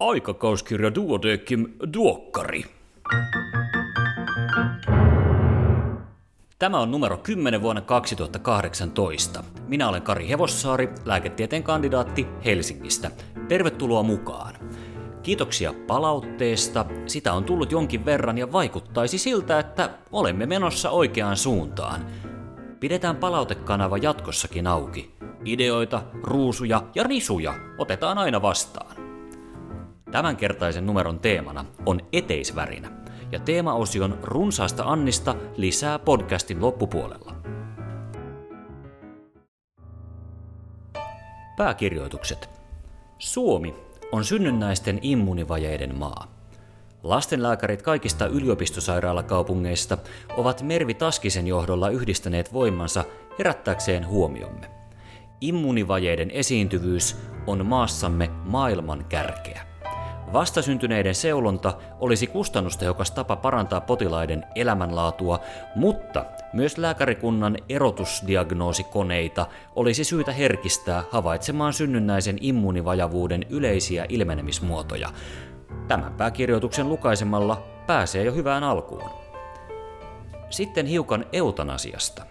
Aikakauskirja Duodekim Duokkari. Tämä on numero 10 vuonna 2018. Minä olen Kari Hevossaari, lääketieteen kandidaatti Helsingistä. Tervetuloa mukaan. Kiitoksia palautteesta. Sitä on tullut jonkin verran ja vaikuttaisi siltä, että olemme menossa oikeaan suuntaan. Pidetään palautekanava jatkossakin auki. Ideoita, ruusuja ja risuja otetaan aina vastaan. Tämänkertaisen numeron teemana on eteisvärinä, ja teemaosion runsaasta Annista lisää podcastin loppupuolella. Pääkirjoitukset. Suomi on synnynnäisten immunivajeiden maa. Lastenlääkärit kaikista yliopistosairaalakaupungeista ovat Mervi Taskisen johdolla yhdistäneet voimansa herättääkseen huomiomme. Immunivajeiden esiintyvyys on maassamme maailman kärkeä. Vastasyntyneiden seulonta olisi kustannustehokas tapa parantaa potilaiden elämänlaatua, mutta myös lääkärikunnan erotusdiagnoosikoneita olisi syytä herkistää havaitsemaan synnynnäisen immunivajavuuden yleisiä ilmenemismuotoja. Tämän pääkirjoituksen lukaisemalla pääsee jo hyvään alkuun. Sitten hiukan eutanasiasta.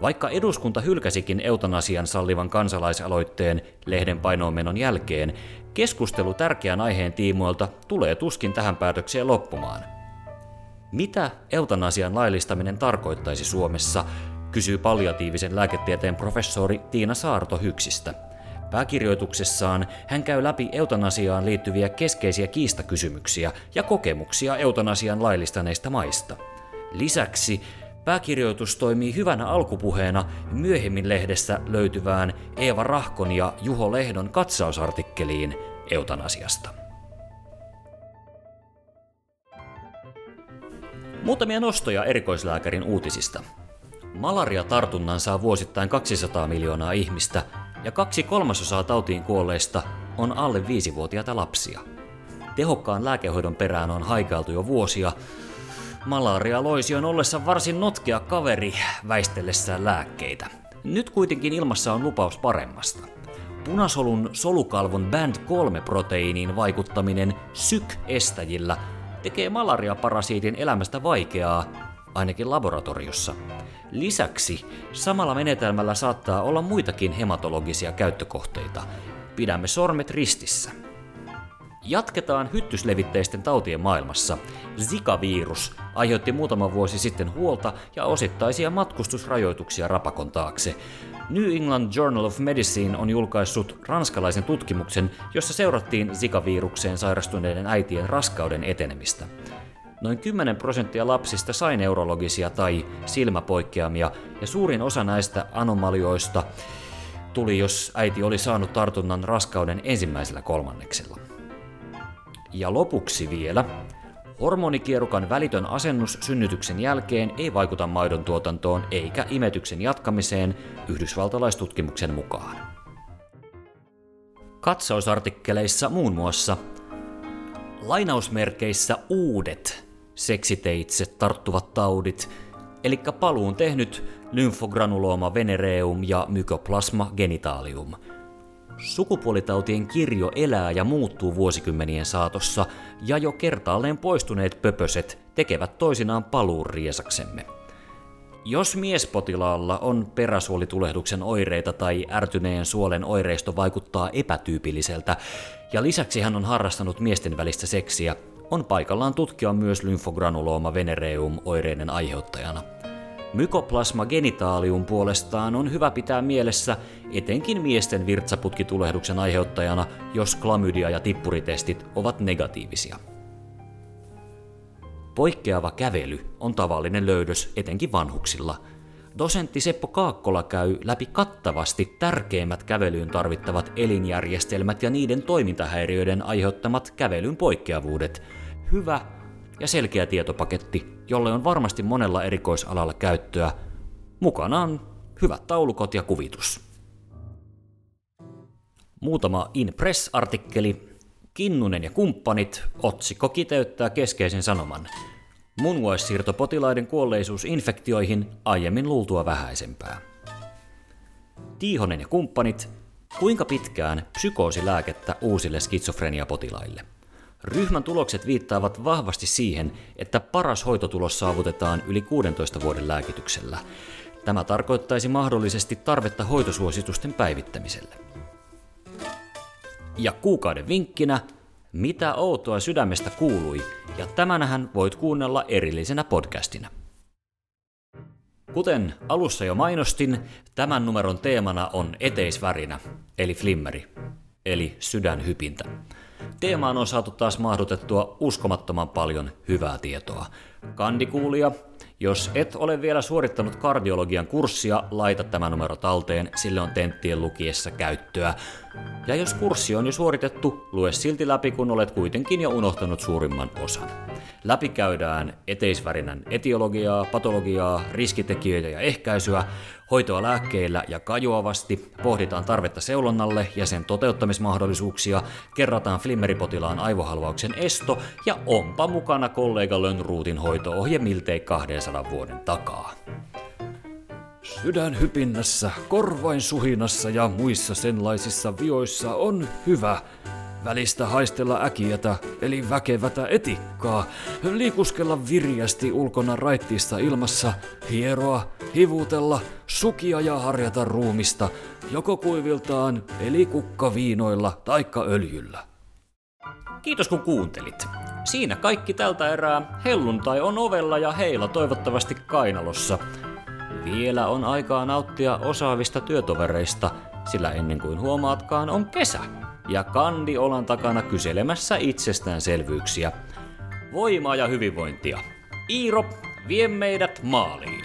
Vaikka eduskunta hylkäsikin eutanasian sallivan kansalaisaloitteen lehden painoonmenon jälkeen, keskustelu tärkeän aiheen tiimoilta tulee tuskin tähän päätökseen loppumaan. Mitä eutanasian laillistaminen tarkoittaisi Suomessa, kysyy palliatiivisen lääketieteen professori Tiina Saarto Hyksistä. Pääkirjoituksessaan hän käy läpi eutanasiaan liittyviä keskeisiä kiistakysymyksiä ja kokemuksia eutanasian laillistaneista maista. Lisäksi Pääkirjoitus toimii hyvänä alkupuheena myöhemmin lehdessä löytyvään Eeva Rahkon ja Juho Lehdon katsausartikkeliin eutanasiasta. Muutamia nostoja erikoislääkärin uutisista. Malaria-tartunnan saa vuosittain 200 miljoonaa ihmistä ja kaksi kolmasosaa tautiin kuolleista on alle 5-vuotiaita lapsia. Tehokkaan lääkehoidon perään on haikailtu jo vuosia, Malaria loisi on ollessa varsin notkea kaveri väistellessään lääkkeitä. Nyt kuitenkin ilmassa on lupaus paremmasta. Punasolun solukalvon band 3-proteiiniin vaikuttaminen syk-estäjillä tekee malaria-parasiitin elämästä vaikeaa, ainakin laboratoriossa. Lisäksi samalla menetelmällä saattaa olla muitakin hematologisia käyttökohteita. Pidämme sormet ristissä. Jatketaan hyttyslevitteisten tautien maailmassa. Zika-virus aiheutti muutama vuosi sitten huolta ja osittaisia matkustusrajoituksia rapakon taakse. New England Journal of Medicine on julkaissut ranskalaisen tutkimuksen, jossa seurattiin Zika-virukseen sairastuneiden äitien raskauden etenemistä. Noin 10 prosenttia lapsista sai neurologisia tai silmäpoikkeamia, ja suurin osa näistä anomalioista tuli, jos äiti oli saanut tartunnan raskauden ensimmäisellä kolmanneksella. Ja lopuksi vielä, hormonikierukan välitön asennus synnytyksen jälkeen ei vaikuta maidon tuotantoon eikä imetyksen jatkamiseen yhdysvaltalaistutkimuksen mukaan. Katsausartikkeleissa muun muassa lainausmerkeissä uudet seksiteitse tarttuvat taudit, eli paluun tehnyt lymfogranulooma venereum ja mykoplasma genitalium – Sukupuolitautien kirjo elää ja muuttuu vuosikymmenien saatossa, ja jo kertaalleen poistuneet pöpöset tekevät toisinaan paluun riesaksemme. Jos miespotilaalla on peräsuolitulehduksen oireita tai ärtyneen suolen oireisto vaikuttaa epätyypilliseltä, ja lisäksi hän on harrastanut miesten välistä seksiä, on paikallaan tutkia myös lymfogranulooma venereum oireiden aiheuttajana – Mykoplasma genitalium puolestaan on hyvä pitää mielessä etenkin miesten virtsaputkitulehduksen aiheuttajana, jos klamydia ja tippuritestit ovat negatiivisia. Poikkeava kävely on tavallinen löydös etenkin vanhuksilla. Dosentti Seppo Kaakkola käy läpi kattavasti tärkeimmät kävelyyn tarvittavat elinjärjestelmät ja niiden toimintahäiriöiden aiheuttamat kävelyn poikkeavuudet. Hyvä ja selkeä tietopaketti, jolle on varmasti monella erikoisalalla käyttöä. Mukana on hyvät taulukot ja kuvitus. Muutama InPress-artikkeli. Kinnunen ja kumppanit. Otsikko kiteyttää keskeisen sanoman. Munuaissiirto potilaiden kuolleisuus infektioihin aiemmin luultua vähäisempää. Tiihonen ja kumppanit. Kuinka pitkään psykoosilääkettä uusille skitsofreniapotilaille? Ryhmän tulokset viittaavat vahvasti siihen, että paras hoitotulos saavutetaan yli 16 vuoden lääkityksellä. Tämä tarkoittaisi mahdollisesti tarvetta hoitosuositusten päivittämiselle. Ja kuukauden vinkkinä, mitä outoa sydämestä kuului, ja tämänhän voit kuunnella erillisenä podcastina. Kuten alussa jo mainostin, tämän numeron teemana on eteisvärinä, eli flimmeri, eli sydänhypintä. Teemaan on saatu taas mahdutettua uskomattoman paljon hyvää tietoa. Kandikuulia, jos et ole vielä suorittanut kardiologian kurssia, laita tämä numero talteen, sille on tenttien lukiessa käyttöä. Ja jos kurssi on jo suoritettu, lue silti läpi, kun olet kuitenkin jo unohtanut suurimman osan. Läpikäydään eteisvärinän etiologiaa, patologiaa, riskitekijöitä ja ehkäisyä, hoitoa lääkkeillä ja kajoavasti, pohditaan tarvetta seulonnalle ja sen toteuttamismahdollisuuksia, kerrataan flimmeripotilaan aivohalvauksen esto ja onpa mukana kollega Lönnruutin hoitoohje miltei 200 vuoden takaa. Sydän hypinnässä, korvain suhinassa ja muissa senlaisissa vioissa on hyvä välistä haistella äkiätä, eli väkevätä etikkaa, liikuskella virjästi ulkona raittiissa ilmassa, hieroa, hivutella, sukia ja harjata ruumista, joko kuiviltaan, eli kukkaviinoilla taikka öljyllä. Kiitos kun kuuntelit. Siinä kaikki tältä erää. Helluntai on ovella ja heila toivottavasti kainalossa. Vielä on aikaa nauttia osaavista työtovereista, sillä ennen kuin huomaatkaan on kesä. Ja Kandi olan takana kyselemässä itsestäänselvyyksiä. Voimaa ja hyvinvointia. Iiro, vie meidät maaliin.